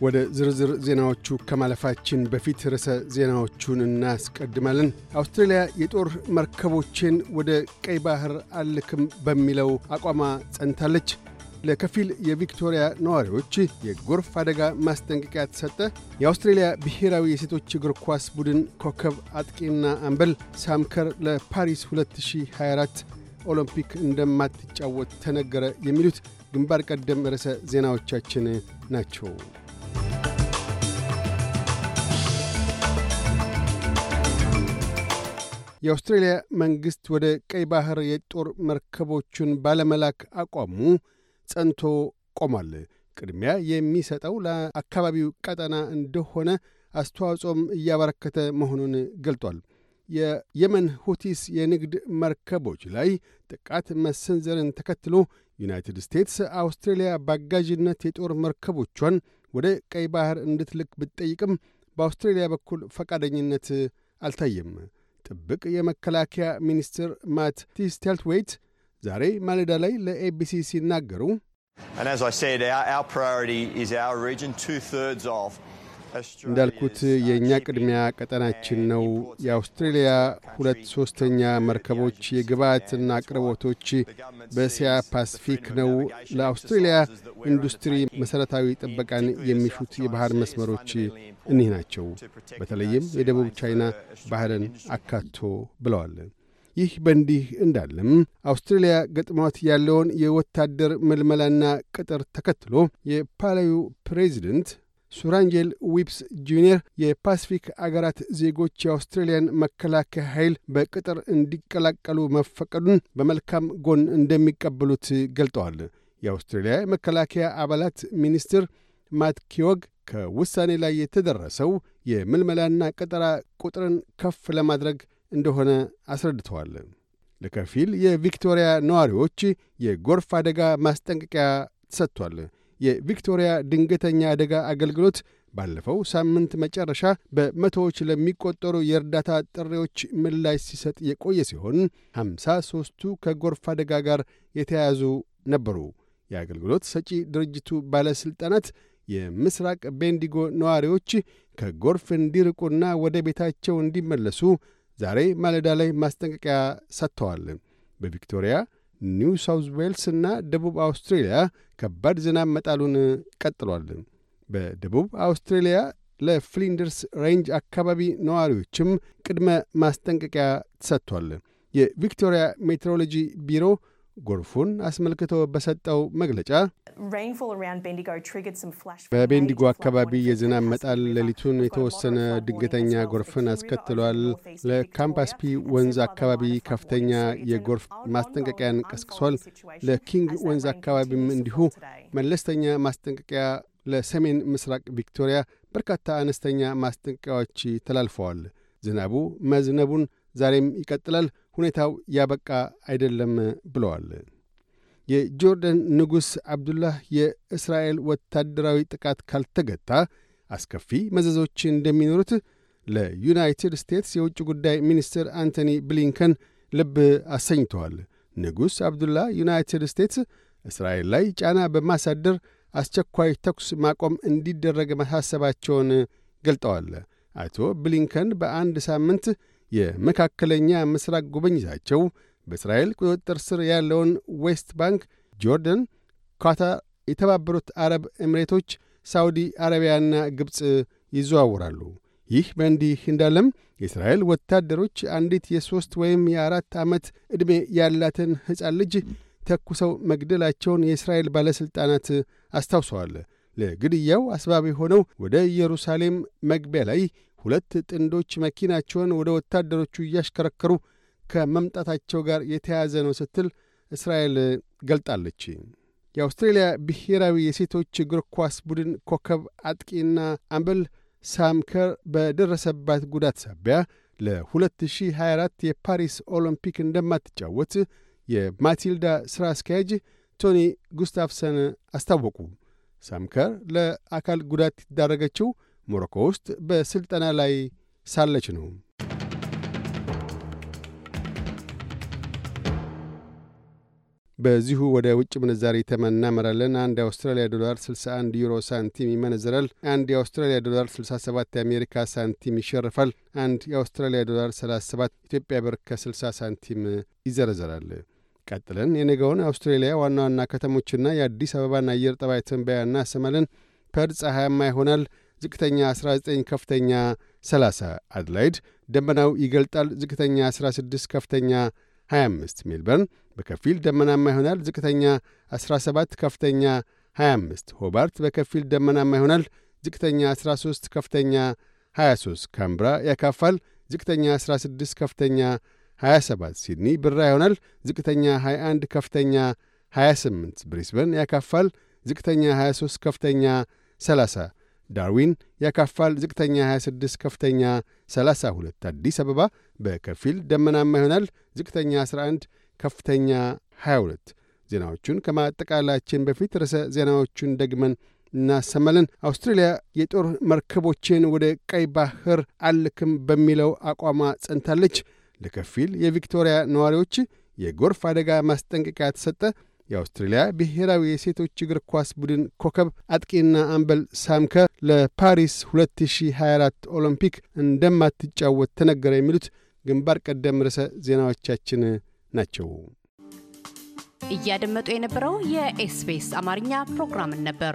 ወደ ዝርዝር ዜናዎቹ ከማለፋችን በፊት ርዕሰ ዜናዎቹን እናስቀድማለን። አውስትራሊያ የጦር መርከቦችን ወደ ቀይ ባህር አልክም በሚለው አቋሟ ጸንታለች። ለከፊል የቪክቶሪያ ነዋሪዎች የጎርፍ አደጋ ማስጠንቀቂያ ተሰጠ። የአውስትሬልያ ብሔራዊ የሴቶች እግር ኳስ ቡድን ኮከብ አጥቂና አምበል ሳምከር ለፓሪስ 2024 ኦሎምፒክ እንደማትጫወት ተነገረ። የሚሉት ግንባር ቀደም ርዕሰ ዜናዎቻችን ናቸው። የአውስትሬልያ መንግሥት ወደ ቀይ ባሕር የጦር መርከቦቹን ባለመላክ አቋሙ ጸንቶ ቆሟል። ቅድሚያ የሚሰጠው ለአካባቢው ቀጠና እንደሆነ አስተዋጽኦም እያበረከተ መሆኑን ገልጧል። የየመን ሁቲስ የንግድ መርከቦች ላይ ጥቃት መሰንዘርን ተከትሎ ዩናይትድ ስቴትስ አውስትሬልያ በአጋዥነት የጦር መርከቦቿን ወደ ቀይ ባሕር እንድትልክ ብትጠይቅም በአውስትሬልያ በኩል ፈቃደኝነት አልታየም። ጥብቅ የመከላከያ ሚኒስትር ማት ቲስቴልትዌይት ዛሬ ማለዳ ላይ ለኤቢሲ ሲናገሩ እንዳልኩት የእኛ ቅድሚያ ቀጠናችን ነው። የአውስትሬልያ ሁለት ሦስተኛ መርከቦች የግብዓትና አቅርቦቶች በእስያ ፓሲፊክ ነው። ለአውስትሬልያ ኢንዱስትሪ መሠረታዊ ጥበቃን የሚሹት የባሕር መስመሮች እኒህ ናቸው፣ በተለይም የደቡብ ቻይና ባሕርን አካቶ ብለዋል። ይህ በእንዲህ እንዳለም አውስትሬልያ ገጥሟት ያለውን የወታደር ምልመላና ቅጥር ተከትሎ የፓላው ፕሬዚደንት ሱራንጄል ዊፕስ ጁኒየር የፓሲፊክ አገራት ዜጎች የአውስትሬልያን መከላከያ ኃይል በቅጥር እንዲቀላቀሉ መፈቀዱን በመልካም ጎን እንደሚቀበሉት ገልጠዋል። የአውስትሬልያ መከላከያ አባላት ሚኒስትር ማት ኪዮግ ከውሳኔ ላይ የተደረሰው የምልመላና ቀጠራ ቁጥርን ከፍ ለማድረግ እንደሆነ አስረድተዋል። ለከፊል የቪክቶሪያ ነዋሪዎች የጎርፍ አደጋ ማስጠንቀቂያ ተሰጥቷል። የቪክቶሪያ ድንገተኛ አደጋ አገልግሎት ባለፈው ሳምንት መጨረሻ በመቶዎች ለሚቆጠሩ የእርዳታ ጥሪዎች ምላሽ ሲሰጥ የቆየ ሲሆን ሃምሳ ሦስቱ ከጎርፍ አደጋ ጋር የተያያዙ ነበሩ። የአገልግሎት ሰጪ ድርጅቱ ባለሥልጣናት የምስራቅ ቤንዲጎ ነዋሪዎች ከጎርፍ እንዲርቁና ወደ ቤታቸው እንዲመለሱ ዛሬ ማለዳ ላይ ማስጠንቀቂያ ሰጥተዋል። በቪክቶሪያ ኒው ሳውዝ ዌልስ እና ደቡብ አውስትሬልያ ከባድ ዝናብ መጣሉን ቀጥሏል። በደቡብ አውስትሬልያ ለፍሊንደርስ ሬንጅ አካባቢ ነዋሪዎችም ቅድመ ማስጠንቀቂያ ተሰጥቷል። የቪክቶሪያ ሜትሮሎጂ ቢሮ ጎርፉን አስመልክቶ በሰጠው መግለጫ በቤንዲጎ አካባቢ የዝናብ መጣል ሌሊቱን የተወሰነ ድንገተኛ ጎርፍን አስከትሏል። ለካምፓስፒ ወንዝ አካባቢ ከፍተኛ የጎርፍ ማስጠንቀቂያን ቀስቅሷል። ለኪንግ ወንዝ አካባቢም እንዲሁ መለስተኛ ማስጠንቀቂያ፣ ለሰሜን ምስራቅ ቪክቶሪያ በርካታ አነስተኛ ማስጠንቀቂያዎች ተላልፈዋል። ዝናቡ መዝነቡን ዛሬም ይቀጥላል። ሁኔታው ያበቃ አይደለም ብለዋል። የጆርደን ንጉሥ አብዱላህ የእስራኤል ወታደራዊ ጥቃት ካልተገታ አስከፊ መዘዞች እንደሚኖሩት ለዩናይትድ ስቴትስ የውጭ ጉዳይ ሚኒስትር አንቶኒ ብሊንከን ልብ አሰኝተዋል። ንጉሥ አብዱላህ ዩናይትድ ስቴትስ እስራኤል ላይ ጫና በማሳደር አስቸኳይ ተኩስ ማቆም እንዲደረግ ማሳሰባቸውን ገልጠዋል። አቶ ብሊንከን በአንድ ሳምንት የመካከለኛ ምስራቅ ጉብኝታቸው በእስራኤል ቁጥጥር ስር ያለውን ዌስት ባንክ፣ ጆርደን፣ ኳታር፣ የተባበሩት አረብ ኤምሬቶች፣ ሳውዲ አረቢያና ግብፅ ይዘዋውራሉ። ይህ በእንዲህ እንዳለም የእስራኤል ወታደሮች አንዲት የሦስት ወይም የአራት ዓመት ዕድሜ ያላትን ሕፃን ልጅ ተኩሰው መግደላቸውን የእስራኤል ባለሥልጣናት አስታውሰዋል። ለግድያው አስባቢ ሆነው ወደ ኢየሩሳሌም መግቢያ ላይ ሁለት ጥንዶች መኪናቸውን ወደ ወታደሮቹ እያሽከረከሩ ከመምጣታቸው ጋር የተያያዘ ነው ስትል እስራኤል ገልጣለች። የአውስትሬልያ ብሔራዊ የሴቶች እግር ኳስ ቡድን ኮከብ አጥቂና አምበል ሳምከር በደረሰባት ጉዳት ሳቢያ ለ2024 የፓሪስ ኦሎምፒክ እንደማትጫወት የማቲልዳ ሥራ አስኪያጅ ቶኒ ጉስታፍሰን አስታወቁ። ሳምከር ለአካል ጉዳት የተዳረገችው ሞሮኮ ውስጥ በሥልጠና ላይ ሳለች ነው። በዚሁ ወደ ውጭ ምንዛሪ ተመን እናመራለን። አንድ የአውስትራሊያ ዶላር 61 ዩሮ ሳንቲም ይመነዘራል። አንድ የአውስትራሊያ ዶላር 67 የአሜሪካ ሳንቲም ይሸርፋል። አንድ የአውስትራሊያ ዶላር 37 ኢትዮጵያ ብር ከ60 ሳንቲም ይዘረዘራል። ቀጥለን የነገውን አውስትሬሊያ ዋና ዋና ከተሞችና የአዲስ አበባን አየር ጠባይ ትንበያ እናሰማለን። ፐርዝ ፀሐያማ ይሆናል። ዝቅተኛ 19፣ ከፍተኛ 30። አድላይድ ደመናው ይገልጣል። ዝቅተኛ 16፣ ከፍተኛ 25። ሜልበርን በከፊል ደመናማ ይሆናል። ዝቅተኛ 17፣ ከፍተኛ 25። ሆባርት በከፊል ደመናማ ይሆናል። ዝቅተኛ 13፣ ከፍተኛ 23። ካምብራ ያካፋል። ዝቅተኛ 16፣ ከፍተኛ 27። ሲድኒ ብራ ይሆናል። ዝቅተኛ 21፣ ከፍተኛ 28። ብሪስበን ያካፋል። ዝቅተኛ 23፣ ከፍተኛ 30። ዳርዊን ያካፋል። ዝቅተኛ 26፣ ከፍተኛ 32። አዲስ አበባ በከፊል ደመናማ ይሆናል። ዝቅተኛ 11፣ ከፍተኛ 22። ዜናዎቹን ከማጠቃላችን በፊት ርዕሰ ዜናዎቹን ደግመን እናሰማለን። አውስትሬልያ የጦር መርከቦችን ወደ ቀይ ባህር አልክም በሚለው አቋሟ ጸንታለች። ለከፊል የቪክቶሪያ ነዋሪዎች የጎርፍ አደጋ ማስጠንቀቂያ ተሰጠ። የአውስትሬልያ ብሔራዊ የሴቶች እግር ኳስ ቡድን ኮከብ አጥቂና አምበል ሳም ከር ለፓሪስ 2024 ኦሎምፒክ እንደማትጫወት ተነገረ። የሚሉት ግንባር ቀደም ርዕሰ ዜናዎቻችን ናቸው። እያደመጡ የነበረው የኤስቢኤስ አማርኛ ፕሮግራምን ነበር።